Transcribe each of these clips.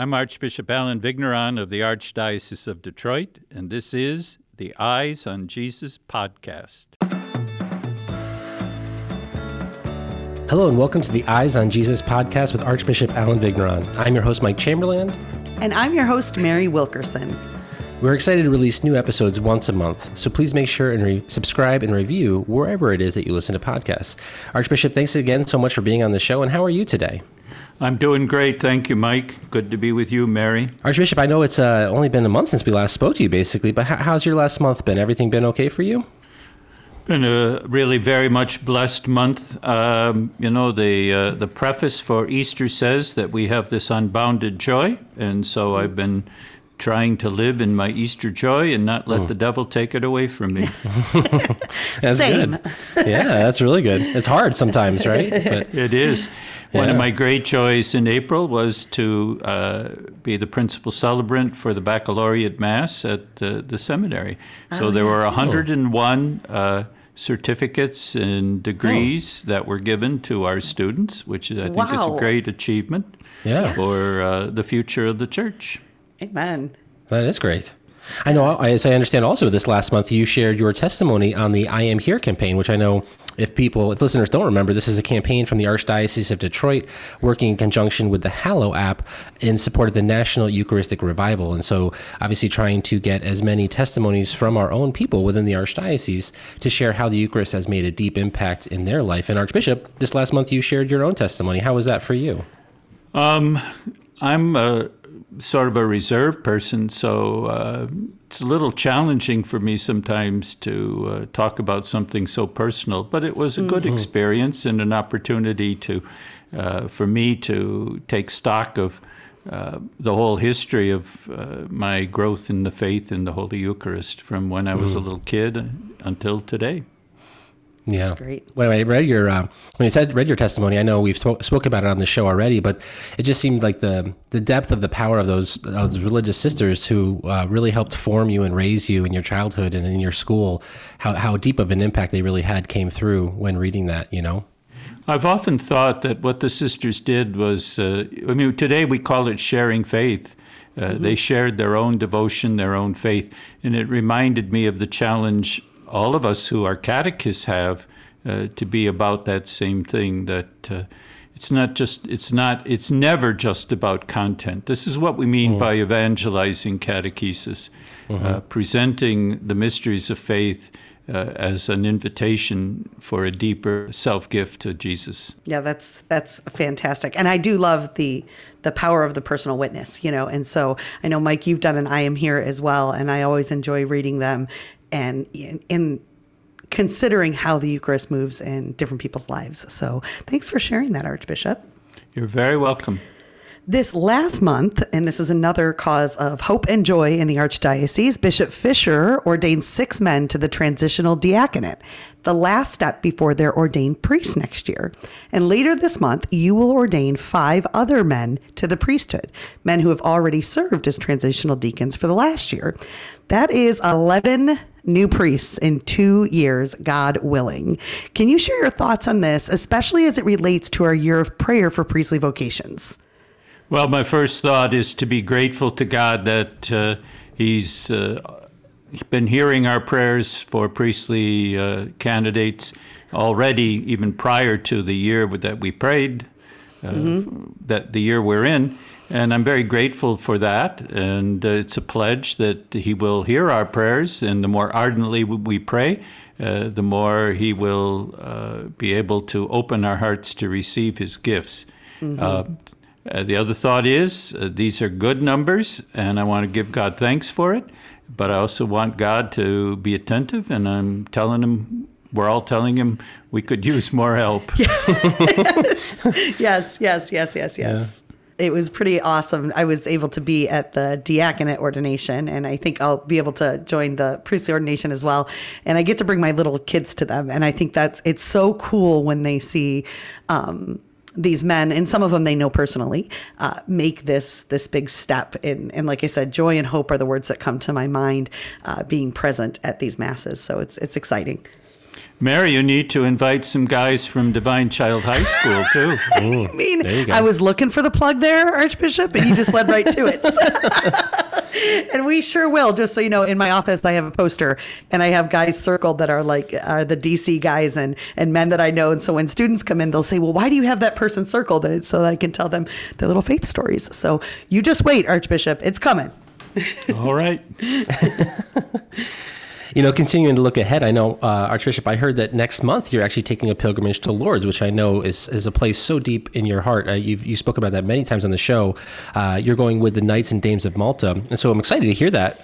I'm Archbishop Allen Vigneron of the Archdiocese of Detroit, and this is the Eyes on Jesus podcast. Hello, and welcome to the Eyes on Jesus podcast with Archbishop Allen Vigneron. I'm your host, Mike Chamberlain. And I'm your host, Mary Wilkerson. We're excited to release new episodes once a month, so please make sure and re- subscribe and review wherever it is that you listen to podcasts. Archbishop, thanks again so much for being on the show, and how are you today? I'm doing great. Thank you, Mike. Good to be with you, Mary. Archbishop, I know it's uh, only been a month since we last spoke to you, basically, but how's your last month been? Everything been okay for you? Been a really very much blessed month. Um, you know, the uh, the preface for Easter says that we have this unbounded joy, and so I've been trying to live in my Easter joy and not let mm. the devil take it away from me. that's Same. good. Yeah, that's really good. It's hard sometimes, right? But, it is. One of my great joys in April was to uh, be the principal celebrant for the baccalaureate mass at uh, the seminary. So oh, there were 101 uh, certificates and degrees oh. that were given to our students, which I think wow. is a great achievement yeah. for uh, the future of the church. Amen. That is great. I know, as I understand, also this last month you shared your testimony on the I Am Here campaign, which I know if people, if listeners don't remember, this is a campaign from the Archdiocese of Detroit working in conjunction with the Hallow app in support of the National Eucharistic Revival. And so, obviously, trying to get as many testimonies from our own people within the Archdiocese to share how the Eucharist has made a deep impact in their life. And, Archbishop, this last month you shared your own testimony. How was that for you? Um, I'm a sort of a reserved person, so uh, it's a little challenging for me sometimes to uh, talk about something so personal. But it was a good mm-hmm. experience and an opportunity to, uh, for me to take stock of uh, the whole history of uh, my growth in the faith in the Holy Eucharist from when I was mm. a little kid until today. Yeah, That's great. When I read your uh, when you said read your testimony, I know we've spoke, spoke about it on the show already, but it just seemed like the the depth of the power of those those religious sisters who uh, really helped form you and raise you in your childhood and in your school. How how deep of an impact they really had came through when reading that. You know. I've often thought that what the sisters did was, uh, I mean, today we call it sharing faith. Uh, mm-hmm. They shared their own devotion, their own faith, and it reminded me of the challenge all of us who are catechists have uh, to be about that same thing that uh, it's not just it's not it's never just about content this is what we mean mm. by evangelizing catechesis mm-hmm. uh, presenting the mysteries of faith uh, as an invitation for a deeper self gift to Jesus. Yeah, that's that's fantastic, and I do love the the power of the personal witness, you know. And so I know Mike, you've done an I am here as well, and I always enjoy reading them and in, in considering how the Eucharist moves in different people's lives. So thanks for sharing that, Archbishop. You're very welcome. This last month, and this is another cause of hope and joy in the Archdiocese, Bishop Fisher ordained six men to the transitional diaconate, the last step before they're ordained priests next year. And later this month, you will ordain five other men to the priesthood, men who have already served as transitional deacons for the last year. That is 11 new priests in two years, God willing. Can you share your thoughts on this, especially as it relates to our year of prayer for priestly vocations? Well, my first thought is to be grateful to God that uh, He's uh, been hearing our prayers for priestly uh, candidates already, even prior to the year that we prayed, uh, mm-hmm. that the year we're in. And I'm very grateful for that. And uh, it's a pledge that He will hear our prayers. And the more ardently we pray, uh, the more He will uh, be able to open our hearts to receive His gifts. Mm-hmm. Uh, the other thought is uh, these are good numbers, and I want to give God thanks for it. But I also want God to be attentive, and I'm telling Him, we're all telling Him we could use more help. yes, yes, yes, yes, yes. yes. Yeah it was pretty awesome. I was able to be at the diaconate ordination, and I think I'll be able to join the priestly ordination as well. And I get to bring my little kids to them, and I think that's it's so cool when they see um, these men, and some of them they know personally, uh, make this this big step. And, and like I said, joy and hope are the words that come to my mind, uh, being present at these masses. So it's it's exciting. Mary, you need to invite some guys from Divine Child High School too. I mean, There you go. I was looking for the plug there, Archbishop, and you just led right to it. and we sure will. Just so you know, in my office, I have a poster, and I have guys circled that are like are the DC guys and and men that I know. And so when students come in, they'll say, "Well, why do you have that person circled?" And it's so that I can tell them their little faith stories. So you just wait, Archbishop, it's coming. All right. You know, continuing to look ahead, I know, uh, Archbishop, I heard that next month you're actually taking a pilgrimage to Lourdes, which I know is, is a place so deep in your heart. Uh, you've you spoke about that many times on the show. Uh, you're going with the Knights and Dames of Malta, and so I'm excited to hear that.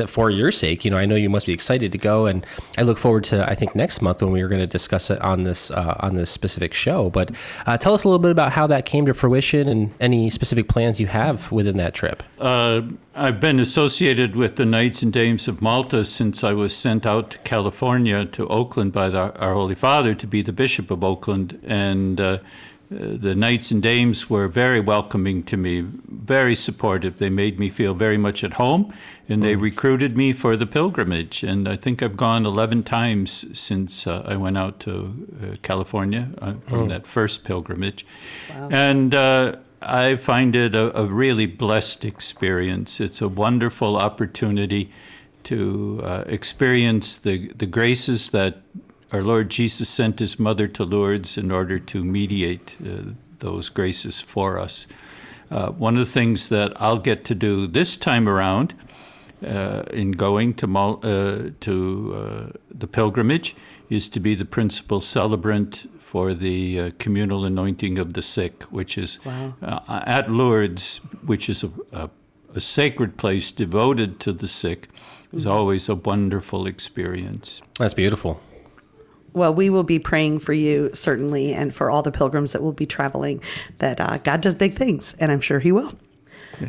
That for your sake, you know, I know you must be excited to go, and I look forward to I think next month when we are going to discuss it on this uh, on this specific show. But uh, tell us a little bit about how that came to fruition and any specific plans you have within that trip. Uh, I've been associated with the Knights and Dames of Malta since I was sent out to California to Oakland by the, our Holy Father to be the Bishop of Oakland. And uh, the Knights and Dames were very welcoming to me, very supportive. They made me feel very much at home, and they recruited me for the pilgrimage. And I think I've gone 11 times since uh, I went out to uh, California uh, from that first pilgrimage. And uh, I find it a, a really blessed experience. It's a wonderful opportunity to uh, experience the, the graces that our Lord Jesus sent his mother to Lourdes in order to mediate uh, those graces for us. Uh, one of the things that I'll get to do this time around uh, in going to, Mal- uh, to uh, the pilgrimage is to be the principal celebrant for the uh, communal anointing of the sick, which is uh, at Lourdes, which is a, a, a sacred place devoted to the sick, is always a wonderful experience. That's beautiful. Well, we will be praying for you, certainly, and for all the pilgrims that will be traveling, that uh, God does big things, and I'm sure He will.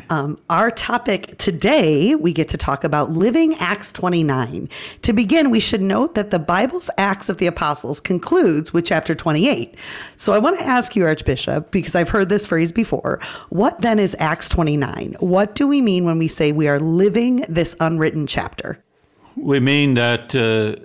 Um, our topic today, we get to talk about living Acts 29. To begin, we should note that the Bible's Acts of the Apostles concludes with chapter 28. So I want to ask you, Archbishop, because I've heard this phrase before, what then is Acts 29? What do we mean when we say we are living this unwritten chapter? We mean that uh,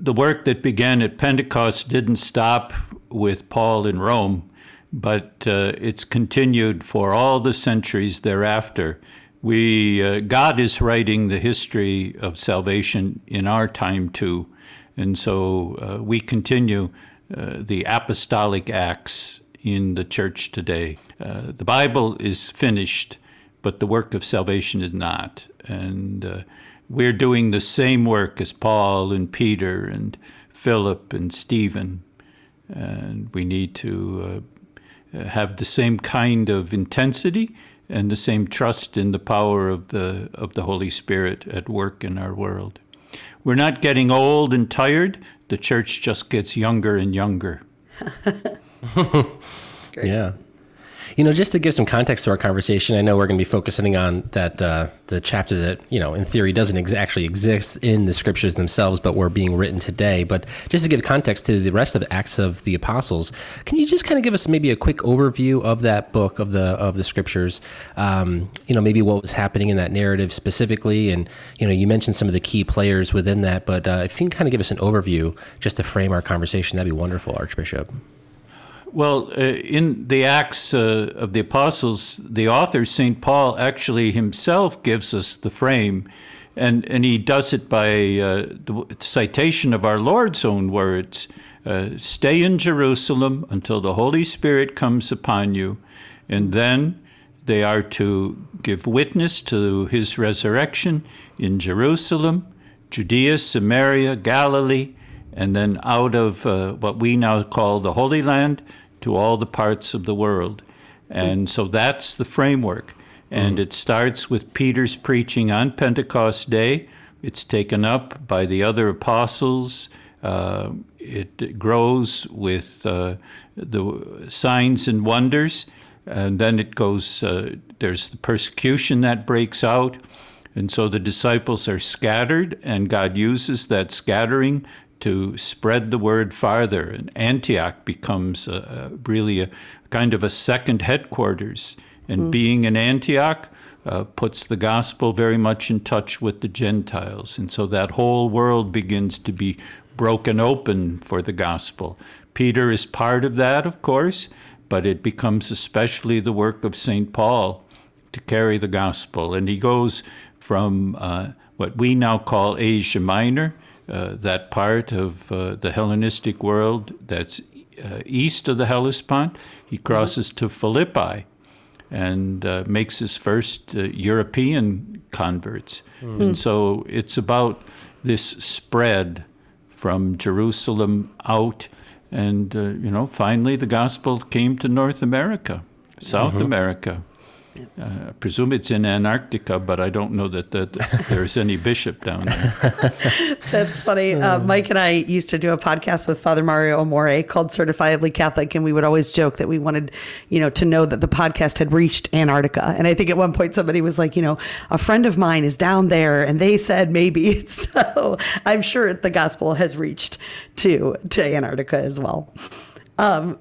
the work that began at Pentecost didn't stop with Paul in Rome, but uh, it's continued for all the centuries thereafter. We, uh, God is writing the history of salvation in our time too, and so uh, we continue uh, the apostolic acts in the church today. Uh, the Bible is finished, but the work of salvation is not, and uh, we're doing the same work as Paul and Peter and Philip and Stephen, and we need to uh, have the same kind of intensity and the same trust in the power of the of the Holy Spirit at work in our world. We're not getting old and tired. The church just gets younger and younger. great. Yeah. You know, just to give some context to our conversation, I know we're going to be focusing on that uh, the chapter that you know, in theory, doesn't ex- actually exist in the scriptures themselves, but were being written today. But just to give context to the rest of Acts of the Apostles, can you just kind of give us maybe a quick overview of that book of the of the scriptures? Um, you know, maybe what was happening in that narrative specifically, and you know, you mentioned some of the key players within that. But uh, if you can kind of give us an overview just to frame our conversation, that'd be wonderful, Archbishop. Well, uh, in the Acts uh, of the Apostles, the author, St. Paul, actually himself gives us the frame, and, and he does it by uh, the citation of our Lord's own words uh, Stay in Jerusalem until the Holy Spirit comes upon you, and then they are to give witness to his resurrection in Jerusalem, Judea, Samaria, Galilee, and then out of uh, what we now call the Holy Land to all the parts of the world. And so that's the framework. And it starts with Peter's preaching on Pentecost Day. It's taken up by the other apostles. Uh, it grows with uh, the signs and wonders. And then it goes, uh, there's the persecution that breaks out. And so the disciples are scattered, and God uses that scattering to spread the word farther. And Antioch becomes a, a, really a kind of a second headquarters. And being in Antioch uh, puts the gospel very much in touch with the Gentiles. And so that whole world begins to be broken open for the gospel. Peter is part of that, of course, but it becomes especially the work of St. Paul to carry the gospel. And he goes from uh, what we now call Asia Minor, uh, that part of uh, the Hellenistic world that's uh, east of the Hellespont. He crosses to Philippi and uh, makes his first uh, European converts. And so it's about this spread from Jerusalem out. And, uh, you know, finally the gospel came to North America, South America. Uh, I presume it's in Antarctica, but I don't know that, that there's any bishop down there. That's funny. Uh, Mike and I used to do a podcast with Father Mario Amore called Certifiably Catholic, and we would always joke that we wanted, you know, to know that the podcast had reached Antarctica. And I think at one point somebody was like, you know, a friend of mine is down there, and they said maybe. So I'm sure the gospel has reached to to Antarctica as well. Um,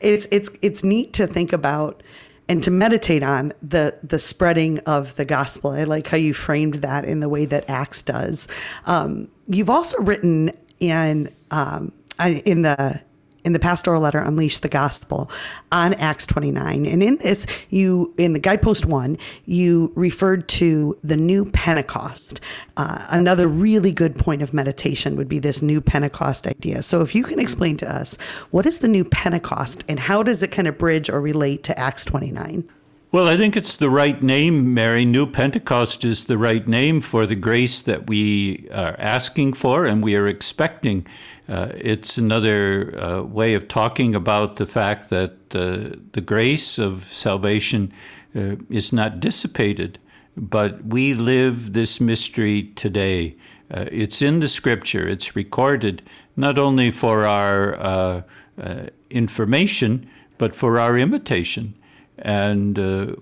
it's it's it's neat to think about and to meditate on the the spreading of the gospel. I like how you framed that in the way that Acts does. Um, you've also written in um, in the in the pastoral letter unleash the gospel on acts 29 and in this you in the guidepost one you referred to the new pentecost. Uh, another really good point of meditation would be this new pentecost idea. So if you can explain to us what is the new pentecost and how does it kind of bridge or relate to acts 29 Well, I think it's the right name, Mary. New Pentecost is the right name for the grace that we are asking for and we are expecting. Uh, it's another uh, way of talking about the fact that uh, the grace of salvation uh, is not dissipated, but we live this mystery today. Uh, it's in the scripture, it's recorded not only for our uh, information, but for our imitation. And uh,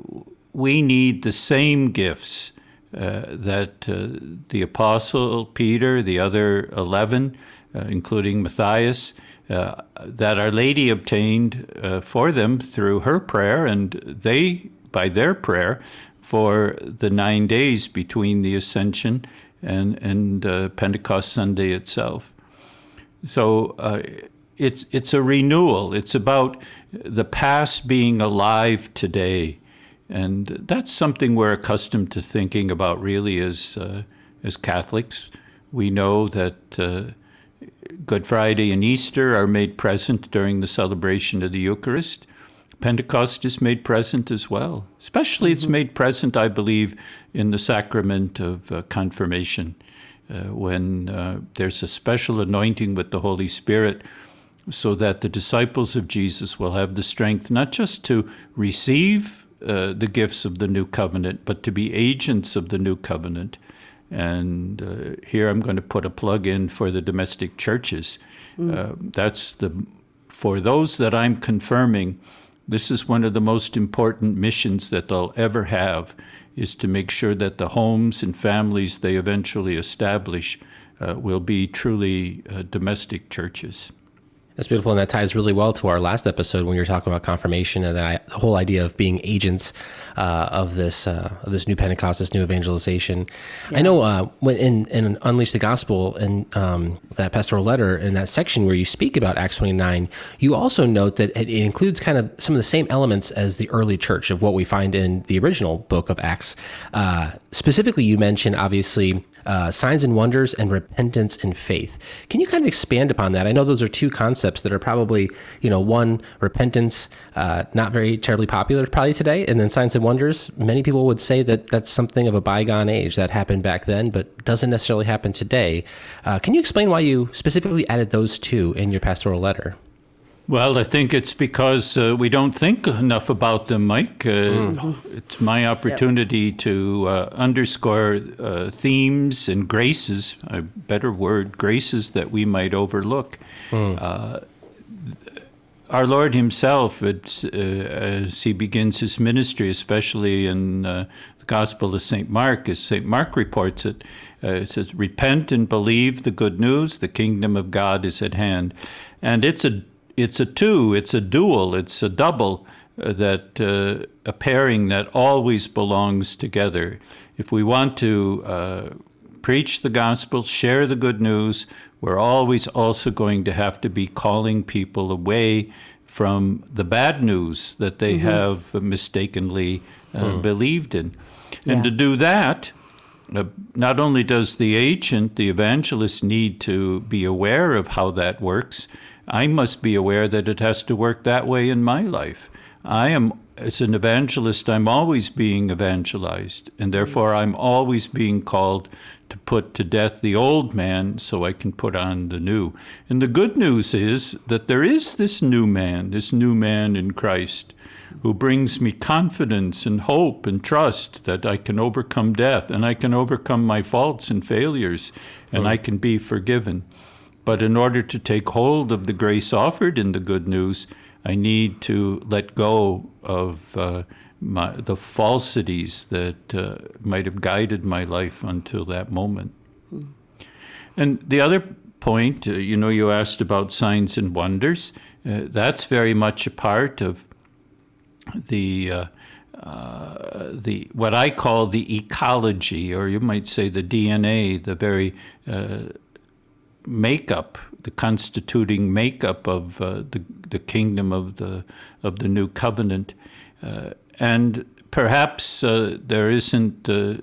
we need the same gifts uh, that uh, the Apostle Peter, the other 11, uh, including Matthias, uh, that Our Lady obtained for them through her prayer, and they, by their prayer, for the nine days between the Ascension and, and Pentecost Sunday itself. So it's it's a renewal. It's about the past being alive today, and that's something we're accustomed to thinking about. Really, as uh, as Catholics, we know that uh, Good Friday and Easter are made present during the celebration of the Eucharist. Pentecost is made present as well. Especially, it's made present, I believe, in the sacrament of uh, confirmation, uh, when uh, there's a special anointing with the Holy Spirit, so that the disciples of Jesus will have the strength not just to receive uh, the gifts of the new covenant, but to be agents of the new covenant. And uh, here I'm going to put a plug in for the domestic churches. Uh, that's the for those that I'm confirming. This is one of the most important missions that they'll ever have, is to make sure that the homes and families they eventually establish uh, will be truly uh, domestic churches. That's beautiful, and that ties really well to our last episode when you were talking about confirmation and that the whole idea of being agents uh, of this uh, of this new Pentecost, this new evangelization. I know uh, when in, in Unleash the Gospel and um, that pastoral letter in that section where you speak about Acts twenty nine, you also note that it includes kind of some of the same elements as the early church of what we find in the original book of Acts. Uh, specifically, you mention obviously uh, signs and wonders and repentance and faith. Can you kind of expand upon that? I know those are two concepts that are probably, you know, one repentance, uh, not very terribly popular probably today, and then signs and wonders. Many people would say that that's something of a bygone age that happened back then, but doesn't necessarily happen today. Uh, can you explain why you specifically added those two in your pastoral letter? Well, I think it's because uh, we don't think enough about them, Mike. Uh, It's my opportunity to uh, underscore uh, themes and graces, a better word, graces that we might overlook. Uh, our Lord Himself, it's, uh, as He begins His ministry, especially in uh, the Gospel of St. Mark, as St. Mark reports it, uh, it says, Repent and believe the good news, the kingdom of God is at hand. And it's a it's a two, it's a dual, it's a double uh, that uh, a pairing that always belongs together. If we want to uh, preach the gospel, share the good news, we're always also going to have to be calling people away from the bad news that they have mistakenly uh, believed in. And Yeah. to do that, uh, not only does the agent, the evangelist, need to be aware of how that works, I must be aware that it has to work that way in my life. I am, as an evangelist, I'm always being evangelized, and therefore I'm always being called to put to death the old man so I can put on the new. And the good news is that there is this new man, this new man in Christ who brings me confidence and hope and trust that I can overcome death and I can overcome my faults and failures and I can be forgiven. But in order to take hold of the grace offered in the good news, I need to let go of uh, my, the falsities that uh, might have guided my life until that moment. And the other point, uh, you know, you asked about signs and wonders. Uh, that's very much a part of the uh, uh, the what I call the ecology, or you might say the DNA, the very uh, makeup, the constituting makeup of uh, the the kingdom of the of the new covenant, uh, and perhaps uh, there isn't uh,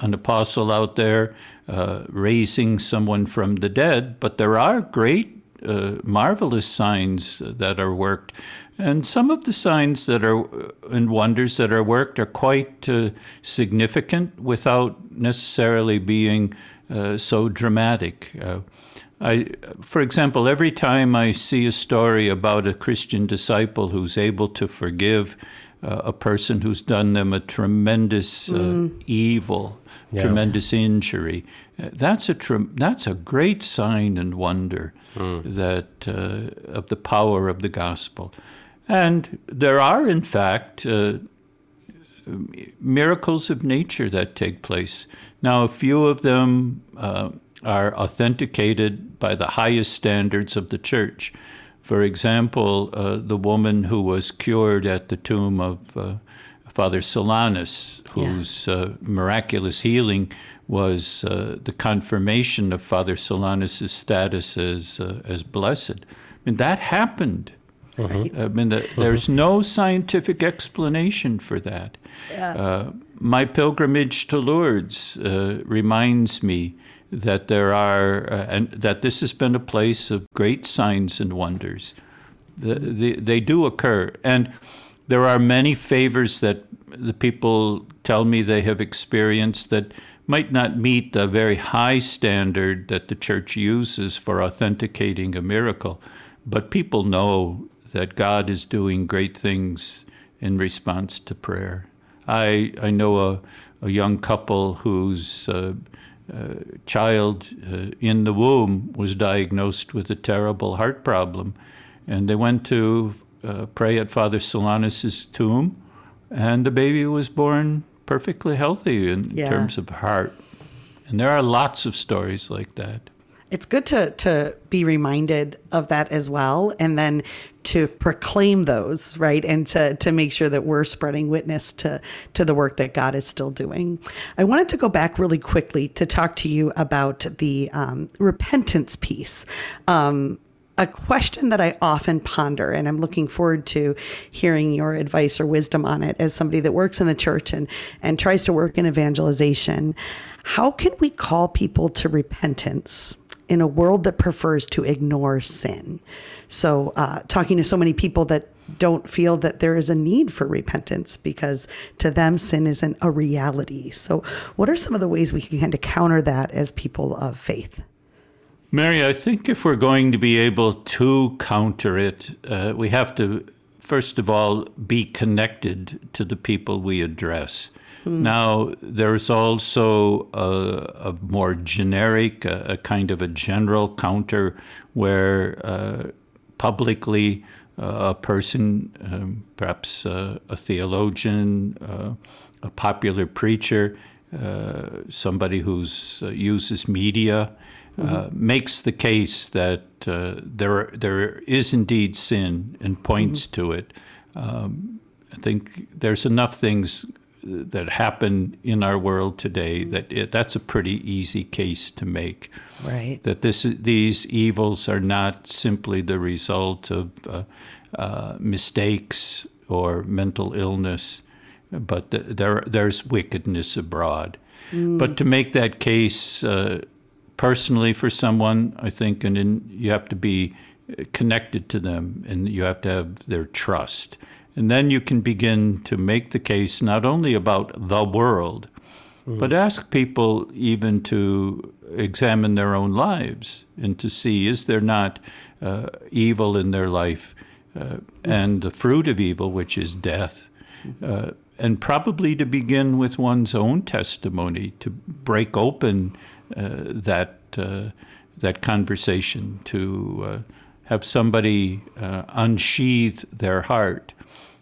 an apostle out there uh, raising someone from the dead, but there are great, uh, marvelous signs that are worked. And some of the signs that are and wonders that are worked are quite significant without necessarily being so dramatic. I, for example, every time I see a story about a Christian disciple who's able to forgive uh, a person who's done them a tremendous uh, evil, tremendous injury, uh, that's a trem- that's a great sign and wonder that uh, of the power of the gospel. And there are, in fact, uh, miracles of nature that take place. Now, a few of them uh, are authenticated by the highest standards of the church. For example, uh, the woman who was cured at the tomb of uh, Father Solanus, whose uh, miraculous healing was uh, the confirmation of Father Solanus' status as, uh, as blessed. I mean, that happened. I mean, the, there's no scientific explanation for that. Uh, my pilgrimage to Lourdes uh, reminds me that there are, uh, and that this has been a place of great signs and wonders. The, the, they do occur, and there are many favors that the people tell me they have experienced that might not meet the very high standard that the church uses for authenticating a miracle, but people know that God is doing great things in response to prayer. I, I know a, a young couple whose uh, child uh, in the womb was diagnosed with a terrible heart problem, and they went to uh, pray at Father Solanus's tomb, and the baby was born perfectly healthy in Yeah. terms of heart. And there are lots of stories like that. It's good to to be reminded of that as well, and then to proclaim those right, and to to make sure that we're spreading witness to to the work that God is still doing. I wanted to go back really quickly to talk to you about the um, repentance piece. Um, a question that I often ponder, and I'm looking forward to hearing your advice or wisdom on it as somebody that works in the church and, and tries to work in evangelization. How can we call people to repentance in a world that prefers to ignore sin? So, uh, talking to so many people that don't feel that there is a need for repentance because to them sin isn't a reality. So, what are some of the ways we can kind of counter that as people of faith? Mary, I think if we're going to be able to counter it, uh, we have to, first of all, be connected to the people we address. Now, there's also a, a more generic, a, a kind of a general counter where uh, publicly uh, a person, um, perhaps uh, a theologian, uh, a popular preacher, uh, somebody who uh, uses media, uh, makes the case that uh, there there is indeed sin and points to it. Um, I think there's enough things that happen in our world today, that it, that's a pretty easy case to make. Right. That this these evils are not simply the result of uh, uh, mistakes or mental illness, but th- there there's wickedness abroad. But to make that case uh, personally for someone, I think, and in, you have to be connected to them, and you have to have their trust, and then you can begin to make the case not only about the world, but ask people even to examine their own lives and to see is there not uh, evil in their life uh, and the fruit of evil, which is death. Uh, and probably to begin with one's own testimony, to break open uh, that uh, that conversation, to uh, have somebody uh, unsheath their heart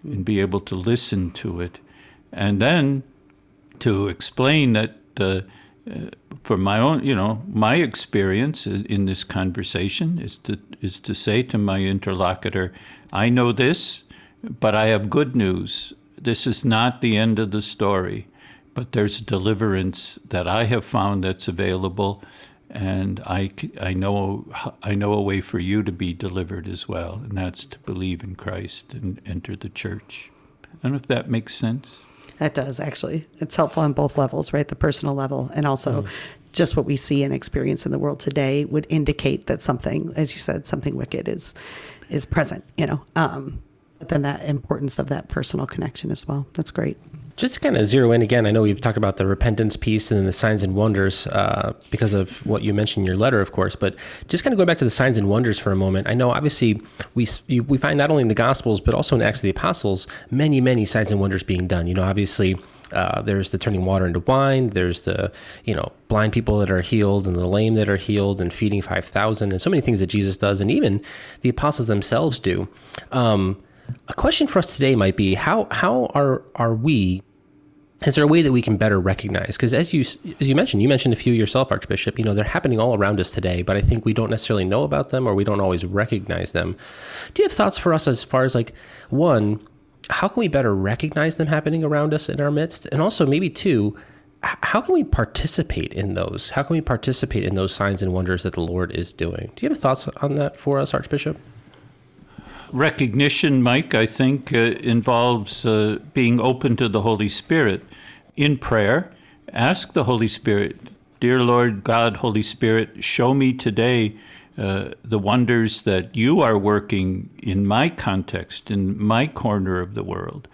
and be able to listen to it, and then to explain that uh, uh, for my own, you know, my experience in this conversation is to is to say to my interlocutor, I know this, but I have good news. This is not the end of the story, but there's deliverance that I have found that's available, and I I know I know a way for you to be delivered as well, and that's to believe in Christ and enter the church. I don't know if that makes sense. That does actually. It's helpful on both levels, right? The personal level and also Mm. just what we see and experience in the world today would indicate that something, as you said, something wicked is is present, you know. Um, but then that importance of that personal connection as well. That's great. Just to kind of zero in again, I know we've talked about the repentance piece and the signs and wonders uh, because of what you mentioned in your letter, of course. But just kind of going back to the signs and wonders for a moment. I know obviously we we find not only in the Gospels but also in Acts of the Apostles many many signs and wonders being done. You know, obviously. Uh, there's the turning water into wine. There's the, you know, blind people that are healed and the lame that are healed and feeding 5,000 and so many things that Jesus does and even the apostles themselves do. Um, a question for us today might be how, how are, are we is there a way that we can better recognize? Because as you as you mentioned you mentioned a few yourself archbishop you know they're happening all around us today but i think we don't necessarily know about them or we don't always recognize them. Do you have thoughts for us as far as like one how can we better recognize them happening around us in our midst? And also maybe two how can we participate in those? How can we participate in those signs and wonders that the lord is doing? Do you have thoughts on that for us archbishop Recognition, Mike, I think, uh, involves uh, being open to the Holy Spirit. In prayer, ask the Holy Spirit, Dear Lord God, Holy Spirit, show me today uh, the wonders that you are working in my context, in my corner of the world.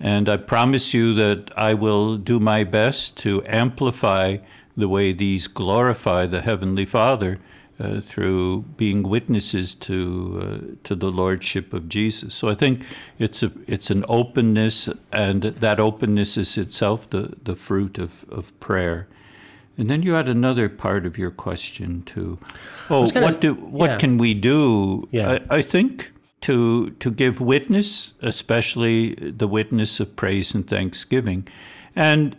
And I promise you that I will do my best to amplify the way these glorify the Heavenly Father uh, through being witnesses to uh, to the lordship of Jesus. So I think it's a it's an openness, and that openness is itself the the fruit of of prayer. And then you had another part of your question too. Oh, gonna- what do what yeah. can we do? Yeah. I, I think to to give witness, especially the witness of praise and thanksgiving, and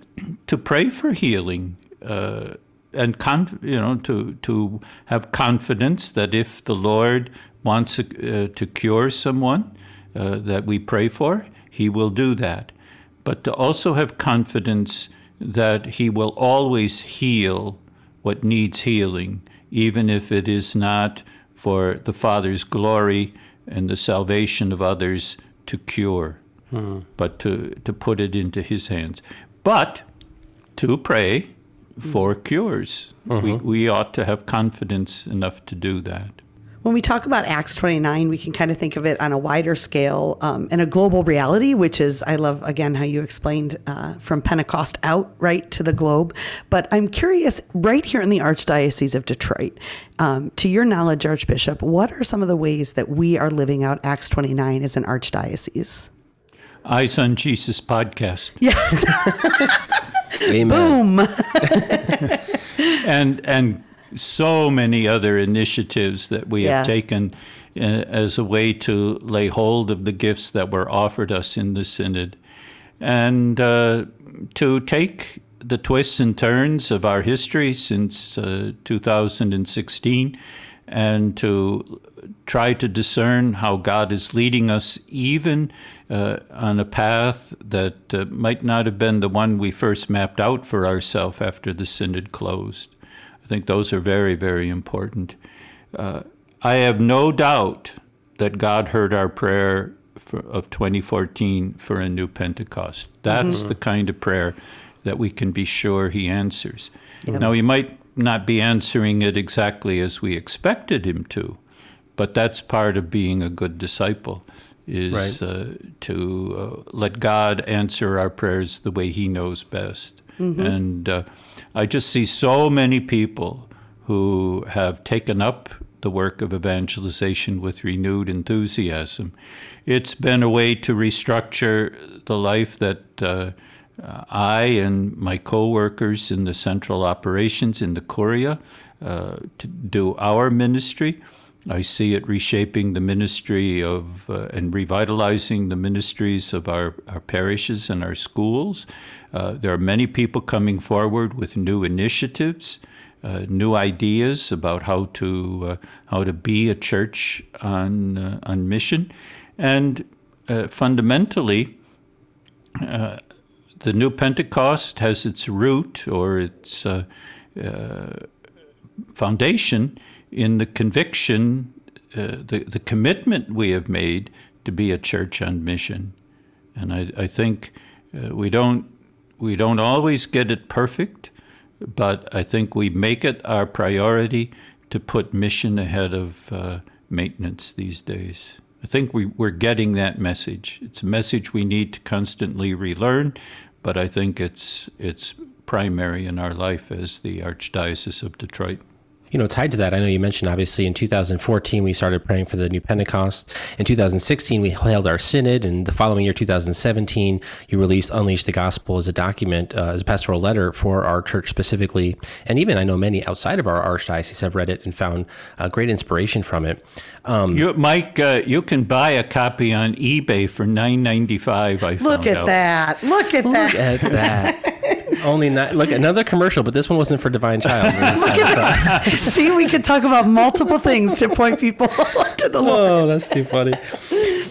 to pray for healing. Uh, and con- you know to to have confidence that if the Lord wants uh, to cure someone uh, that we pray for, He will do that. But to also have confidence that He will always heal what needs healing, even if it is not for the Father's glory and the salvation of others to cure, but to, to put it into His hands. But to pray for cures. We, we ought to have confidence enough to do that. When we talk about Acts 29, we can kind of think of it on a wider scale um, in a global reality, which is, I love again how you explained uh, from Pentecost out right to the globe. But I'm curious, right here in the Archdiocese of Detroit, um, to your knowledge, Archbishop, what are some of the ways that we are living out Acts 29 as an Archdiocese? Eyes on Jesus podcast. Yes. amen Boom. and and so many other initiatives that we Yeah. have taken uh, as a way to lay hold of the gifts that were offered us in the synod, and uh, to take the twists and turns of our history since uh, 2016, and to try to discern how God is leading us, even uh, on a path that uh, might not have been the one we first mapped out for ourselves after the synod closed. I think those are very, very important. Uh, I have no doubt that God heard our prayer for, of 2014 for a new Pentecost. That's mm-hmm. the kind of prayer that we can be sure He answers. Now, He might not be answering it exactly as we expected Him to, but that's part of being a good disciple is right. uh, to uh, let God answer our prayers the way He knows best. Mm-hmm. And uh, I just see so many people who have taken up the work of evangelization with renewed enthusiasm. It's been a way to restructure the life that uh, I and my co-workers in the central operations in the Curia uh, to do our ministry. I see it reshaping the ministry of uh, and revitalizing the ministries of our, our parishes and our schools. Uh, there are many people coming forward with new initiatives, uh, new ideas about how to uh, how to be a church on uh, on mission, and uh, fundamentally. The new Pentecost has its root or its foundation in the conviction, uh, the, the commitment we have made to be a church on mission. And I, I think uh, we, don't, we don't always get it perfect, but I think we make it our priority to put mission ahead of uh, maintenance these days. I think we, we're getting that message. It's a message we need to constantly relearn, but I think it's, it's primary in our life as the Archdiocese of Detroit you know, tied to that, I know you mentioned obviously in 2014 we started praying for the new Pentecost. In 2016 we held our synod, and the following year, 2017, you released "Unleash the Gospel" as a document, uh, as a pastoral letter for our church specifically, and even I know many outside of our archdiocese have read it and found uh, great inspiration from it. Um, you, Mike, uh, you can buy a copy on eBay for 9.95. I look at out. that! Look at that! Look at that! Only not look another commercial, but this one wasn't for Divine Child. See, we could talk about multiple things to point people to the Lord. Oh, that's too funny.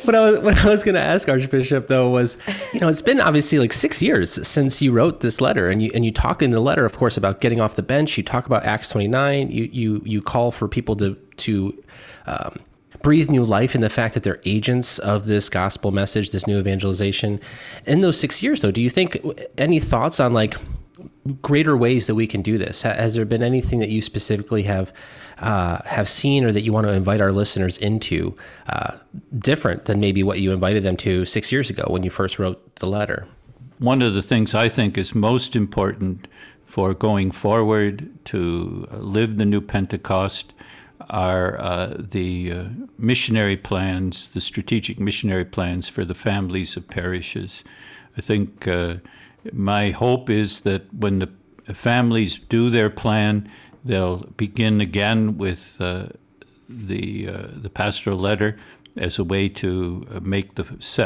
What I was what I was going to ask Archbishop though was, you know, it's been obviously like six years since you wrote this letter, and you and you talk in the letter, of course, about getting off the bench. You talk about Acts twenty nine. You you you call for people to to um, breathe new life in the fact that they're agents of this gospel message, this new evangelization. In those six years, though, do you think any thoughts on like greater ways that we can do this? Has there been anything that you specifically have uh, have seen or that you want to invite our listeners into uh, different than maybe what you invited them to six years ago when you first wrote the letter? One of the things I think is most important for going forward to live the new Pentecost are uh, the uh, missionary plans, the strategic missionary plans for the families of parishes. I think uh, my hope is that when the families do their plan, they'll begin again with uh, the uh, the pastoral letter as a way to uh, make the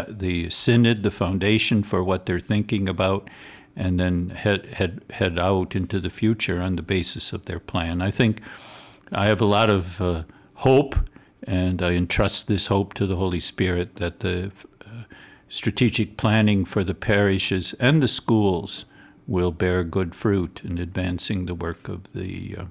the synod the foundation for what they're thinking about, and then head head head out into the future on the basis of their plan. I think I have a lot of uh, hope, and I entrust this hope to the Holy Spirit that the uh, strategic planning for the parishes and the schools will bear good fruit in advancing the work of the uh,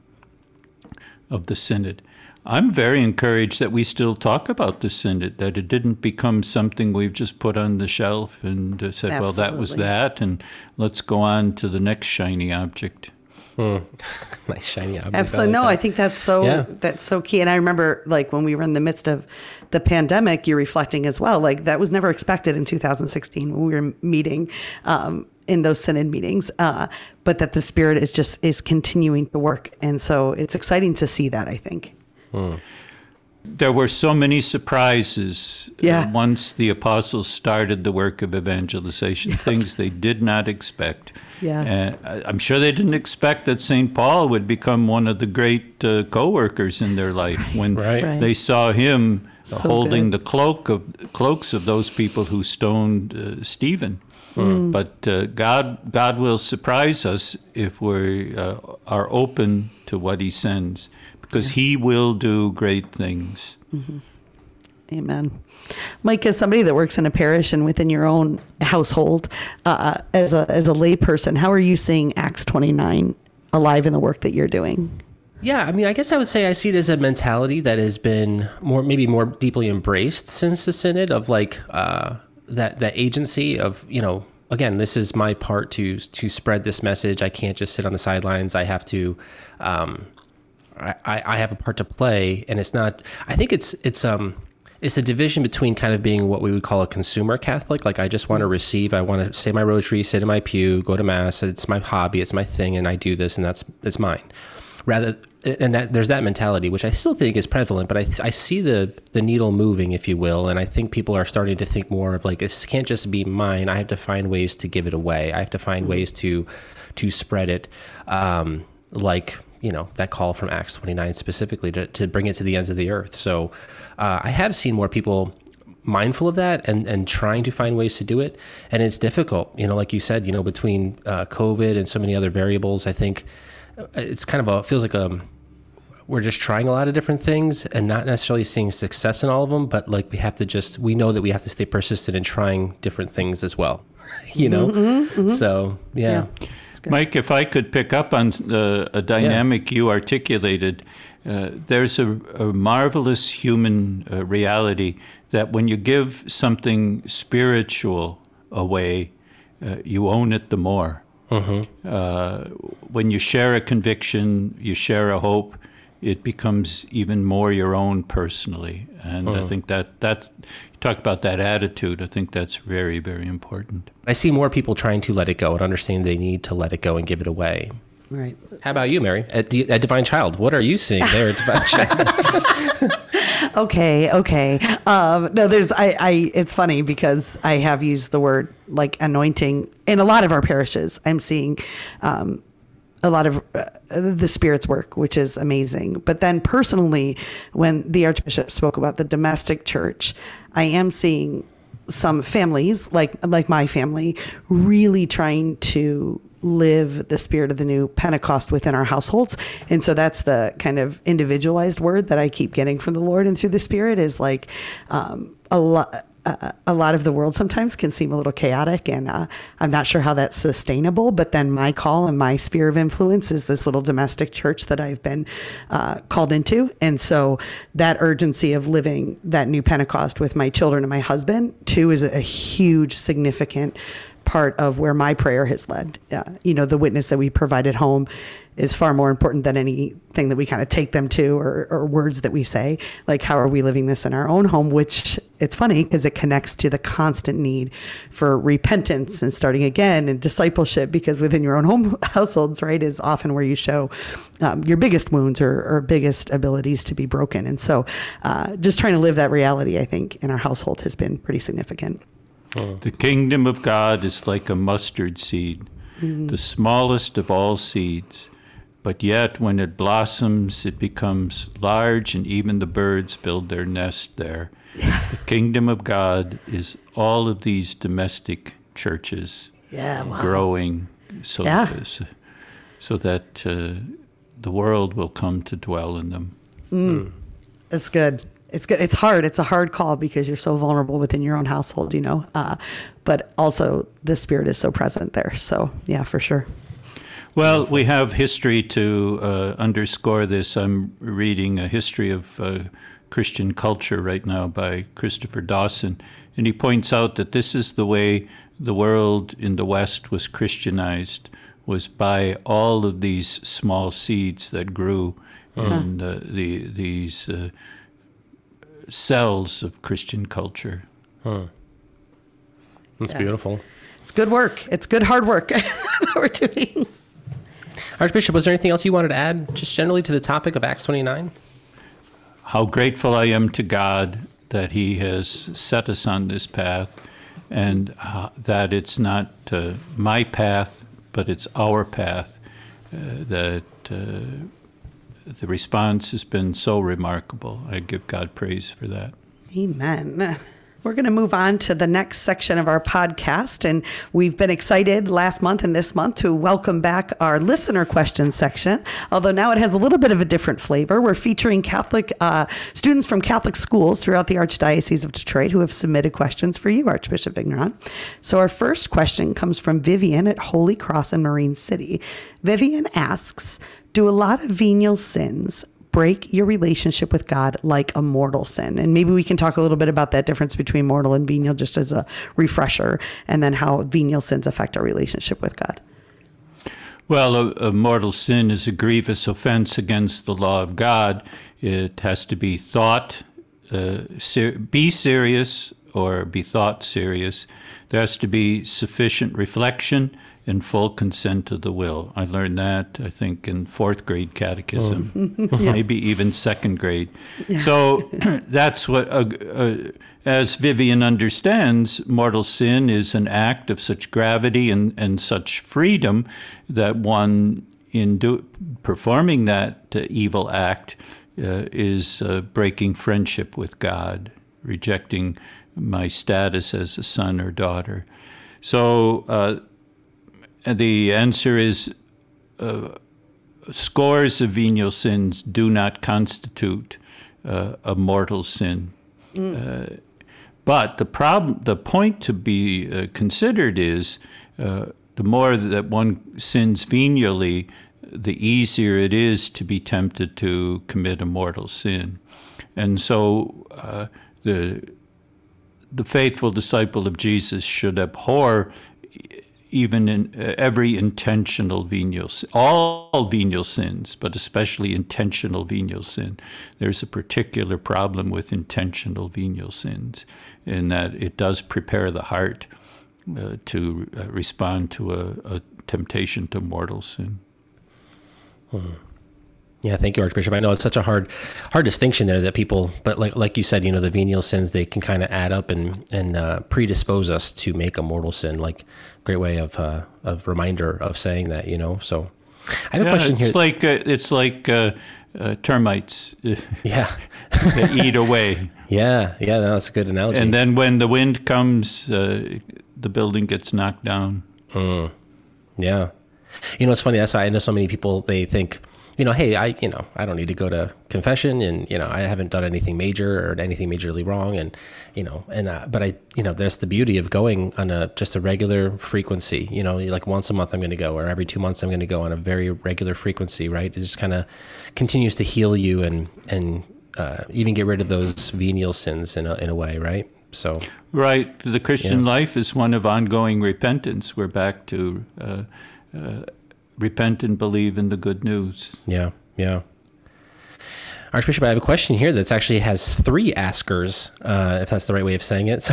of the synod. I'm very encouraged that we still talk about the synod, that it didn't become something we've just put on the shelf and uh, said, Absolutely. well, that was that, and let's go on to the next shiny object. Hmm. nice shiny object. Absolutely. No. I think that's so yeah. that's so key. And I remember like when we were in the midst of the pandemic, you're reflecting as well. Like that was never expected in 2016 when we were meeting um, in those synod meetings. Uh, but that the spirit is just is continuing to work. And so it's exciting to see that, I think. Hmm there were so many surprises uh, yeah. once the apostles started the work of evangelization, yeah. things they did not expect. Yeah. Uh, I'm sure they didn't expect that St. Paul would become one of the great uh, co workers in their life right. when right. they saw him so holding good. the cloak of cloaks of those people who stoned uh, Stephen. Mm. But uh, God, God will surprise us if we uh, are open to what He sends because He will do great things. Amen. Mike, as somebody that works in a parish and within your own household, uh, as a as a layperson, how are you seeing Acts twenty nine alive in the work that you're doing? Yeah, I mean, I guess I would say I see it as a mentality that has been more, maybe more deeply embraced since the synod of like uh, that that agency of you know, again, this is my part to to spread this message. I can't just sit on the sidelines. I have to. Um, I, I have a part to play, and it's not. I think it's it's um it's a division between kind of being what we would call a consumer Catholic. Like I just want to receive, I want to say my rosary, sit in my pew, go to mass. It's my hobby, it's my thing, and I do this, and that's it's mine. Rather, and that there's that mentality, which I still think is prevalent, but I I see the the needle moving, if you will, and I think people are starting to think more of like this can't just be mine. I have to find ways to give it away. I have to find ways to to spread it. Um, like you know that call from acts 29 specifically to, to bring it to the ends of the earth so uh, i have seen more people mindful of that and and trying to find ways to do it and it's difficult you know like you said you know between uh, covid and so many other variables i think uh, it's kind of a feels like a we're just trying a lot of different things and not necessarily seeing success in all of them but like we have to just we know that we have to stay persistent in trying different things as well you know mm-hmm, mm-hmm. so yeah. yeah. Mike, if I could pick up on uh, a dynamic yeah. you articulated, uh, there's a, a, marvelous human uh, reality that when you give something spiritual away, uh, you own it the more. Mm-hmm. when you share a conviction, you share a hope, it becomes even more your own personally. And I think that that's talk about that attitude. I think that's very, very important. I see more people trying to let it go and understand they need to let it go and give it away. Right. How about you, Mary? At, D- at Divine Child, what are you seeing there at Divine Child? okay, okay. Um, no, there's I, I. It's funny because I have used the word like anointing in a lot of our parishes. I'm seeing um, a lot of uh, the Spirit's work, which is amazing. But then personally, when the Archbishop spoke about the domestic church, I am seeing some families, like like my family, really trying to live the spirit of the new Pentecost within our households. And so that's the kind of individualized word that I keep getting from the Lord and through the Spirit is like um, a lot a, lot of the world sometimes can seem a little chaotic, and uh, I'm not sure how that's sustainable. But then my call and my sphere of influence is this little domestic church that I've been uh, called into, and so that urgency of living that new Pentecost with my children and my husband too is a huge, significant part of where my prayer has led. You know, the witness that we provide at home is far more important than anything that we kind of take them to or, or words that we say. Like, how are we living this in our own home? Which it's funny because it connects to the constant need for repentance and starting again and discipleship. Because within your own home households, right, is often where you show um, your biggest wounds or, or, biggest abilities to be broken. And so, uh, just trying to live that reality, I think, in our household has been pretty significant. The kingdom of God is like a mustard seed, mm-hmm. the smallest of all seeds but yet when it blossoms, it becomes large, and even the birds build their nest there. the kingdom of God is all of these domestic churches yeah, wow. growing so, yeah. so, so, that uh, the world will come to dwell in them. Mm. It's good. It's good. It's hard. It's a hard call because you're so vulnerable within your own household, you know. Uh, but also, the spirit is so present there. So, yeah, for sure. Well, we have history to uh, underscore this. I'm reading a history of uh, Christian culture right now by Christopher Dawson, and he points out that this is the way the world in the West was Christianized was by all of these small seeds that grew uh-huh. in uh, the these uh, cells of Christian culture. Huh. That's yeah. beautiful. It's good work. It's good hard work we're doing. Archbishop, was there anything else you wanted to add, just generally to the topic of Acts 29? How grateful I am to God that He has set us on this path and uh, that it's not uh, my path, but it's our path. Uh, that uh, the response has been so remarkable. I give God praise for that. Amen. We're going to move on to the next section of our podcast. And we've been excited last month and this month to welcome back our listener questions section. Although now it has a little bit of a different flavor. We're featuring Catholic uh, students from Catholic schools throughout the Archdiocese of Detroit who have submitted questions for you, Archbishop Vigneron. So our first question comes from Vivian at Holy Cross in Marine City. Vivian asks Do a lot of venial sins break your relationship with God like a mortal sin. And maybe we can talk a little bit about that difference between mortal and venial just as a refresher, and then how venial sins affect our relationship with God. Well, a, a, mortal sin is a grievous offense against the law of God. It has to be thought, uh, ser- be serious, or be thought serious. There has to be sufficient reflection in full consent to the will. I learned that, I think, in fourth grade catechism, oh. yeah. maybe even second grade. Yeah. So that's what, uh, uh, as Vivian understands, mortal sin is an act of such gravity and, and such freedom that one, in do, performing that uh, evil act, uh, is uh, breaking friendship with God, rejecting my status as a son or daughter. So uh, the answer is uh, scores of venial sins do not constitute uh, a mortal sin. Mm. Uh, but the problem, the point to be uh, considered is uh, the more that one sins venially, the easier it is to be tempted to commit a mortal sin. And so uh, the the faithful disciple of Jesus should abhor even in uh, every intentional venial sin, all venial sins, but especially intentional venial sin. There's a particular problem with intentional venial sins in that it does prepare the heart uh, to uh, respond to a, a, temptation to mortal sin. Hmm. Yeah, thank you, Archbishop. I know it's such a hard, hard distinction there that people, but like like you said, you know, the venial sins they can kind of add up and and uh, predispose us to make a mortal sin. Like, great way of uh, of reminder of saying that, you know. So, I have yeah, a question it's here. Like, uh, it's like uh, uh, termites. Yeah, eat away. Yeah, yeah, that's a good analogy. And then when the wind comes, uh, the building gets knocked down. Mm. Yeah, you know, it's funny. That's why I know so many people. They think you know, hey, I, you know, I don't need to go to confession and, you know, I haven't done anything major or anything majorly wrong. And, you know, and, uh, but I, you know, that's the beauty of going on a, just a regular frequency, you know, like once a month I'm going to go or every two months I'm going to go on a very regular frequency, right? It just kind of continues to heal you and, and, uh, even get rid of those venial sins in a, in a way, right? So, right. The Christian yeah. life is one of ongoing repentance. We're back to, uh, uh, repent and believe in the good news. Yeah, yeah. Archbishop, I have a question here that's actually has three askers, uh, if that's the right way of saying it.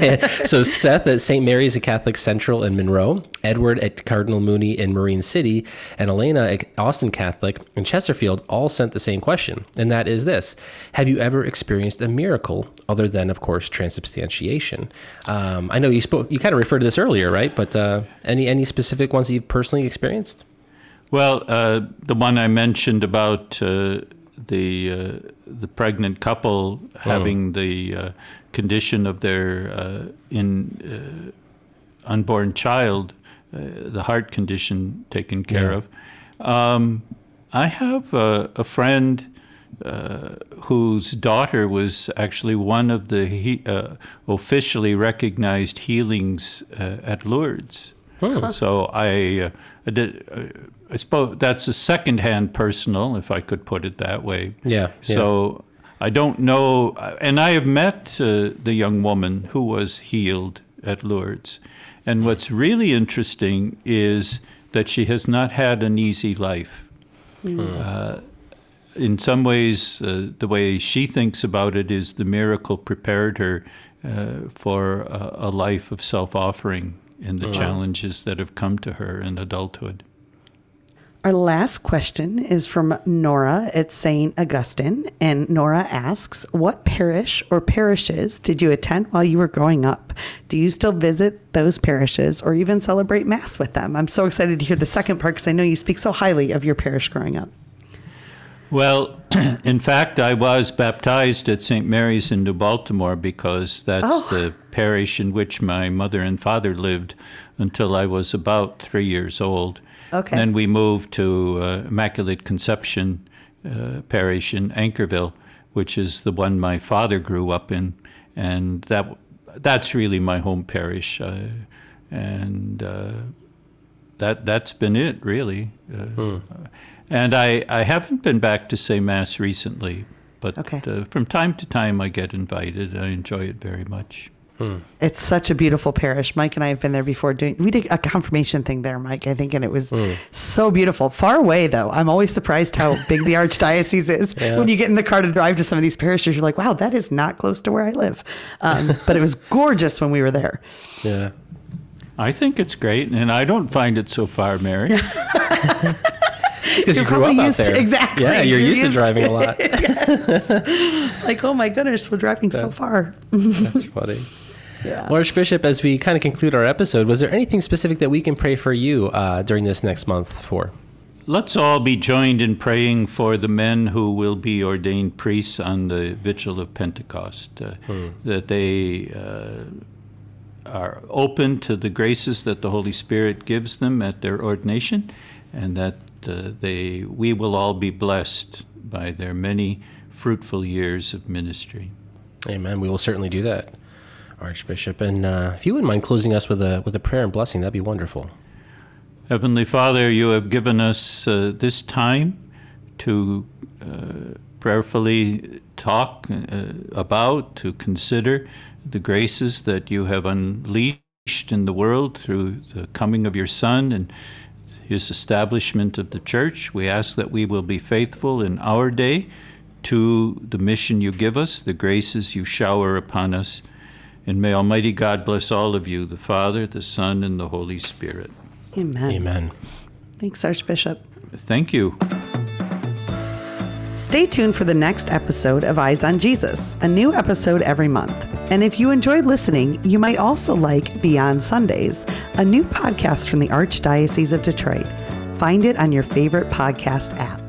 So, so Seth at St. Mary's at Catholic Central in Monroe, Edward at Cardinal Mooney in Marine City, and Elena at Austin Catholic in Chesterfield all sent the same question, and that is this: Have you ever experienced a miracle other than, of course, transubstantiation? Um, I know you spoke, you kind of referred to this earlier, right? But uh, any any specific ones that you've personally experienced? Well, uh, the one I mentioned about uh, the uh, the pregnant couple having oh. the uh, condition of their uh, in uh, unborn child, the heart condition taken care yeah. of. Um, I have a, a friend. whose daughter was actually one of the he, officially recognized healings at Lourdes. Oh. So I, I did I suppose that's a secondhand personal, if I could put it that way. Yeah. So yeah. I don't know, and I have met uh, the young woman who was healed at Lourdes, and what's really interesting is that she has not had an easy life. Mm. Uh, in some ways, uh, the way she thinks about it is the miracle prepared her uh, for a, a, life of self offering in the mm. challenges that have come to her in adulthood. Our last question is from Nora at St. Augustine. And Nora asks, What parish or parishes did you attend while you were growing up? Do you still visit those parishes or even celebrate Mass with them? I'm so excited to hear the second part because I know you speak so highly of your parish growing up. Well, in fact, I was baptized at St. Mary's in New Baltimore because that's Oh. the parish in which my mother and father lived until I was about three years old. Okay. Then we moved to uh, Immaculate Conception uh, Parish in Anchorville, which is the one my father grew up in, and that that's really my home parish, uh, and uh, that that's been it really. Uh, And I, I haven't been back to say mass recently, but Okay. uh, from time to time I get invited. I enjoy it very much. It's such a beautiful parish. Mike and I have been there before doing we did a confirmation thing there, Mike, I think, and it was so beautiful. Far away though. I'm always surprised how big the archdiocese is. When you get in the car to drive to some of these parishes, you're like, wow, that is not close to where I live. Um, but it was gorgeous when we were there. Yeah. I think it's great, and I don't find it so far, Mary. Because you grew up out used to- there. exactly. Yeah, you're, You're used, used to driving a lot. Like, oh my goodness, we're driving so far. That's funny. Well, Archbishop, as we kind of conclude our episode, was there anything specific that we can pray for you uh, during this next month for? Let's all be joined in praying for the men who will be ordained priests on the Vigil of Pentecost, uh, that they uh, are open to the graces that the Holy Spirit gives them at their ordination, and that uh, they we will all be blessed by their many fruitful years of ministry. Amen. We will certainly do that, Archbishop. And uh, if you wouldn't mind closing us with a with a prayer and blessing, that'd be wonderful. Heavenly Father, you have given us uh, this time to uh, prayerfully talk uh, about, to consider the graces that you have unleashed in the world through the coming of your Son and his establishment of the church. We ask that we will be faithful in our day to the mission you give us, the graces you shower upon us. And may Almighty God bless all of you, the Father, the Son, and the Holy Spirit. Amen. Amen. Thanks, Archbishop. Thank you. Stay tuned for the next episode of Eyes on Jesus, a new episode every month. And if you enjoyed listening, you might also like Beyond Sundays, a new podcast from the Archdiocese of Detroit. Find it on your favorite podcast app.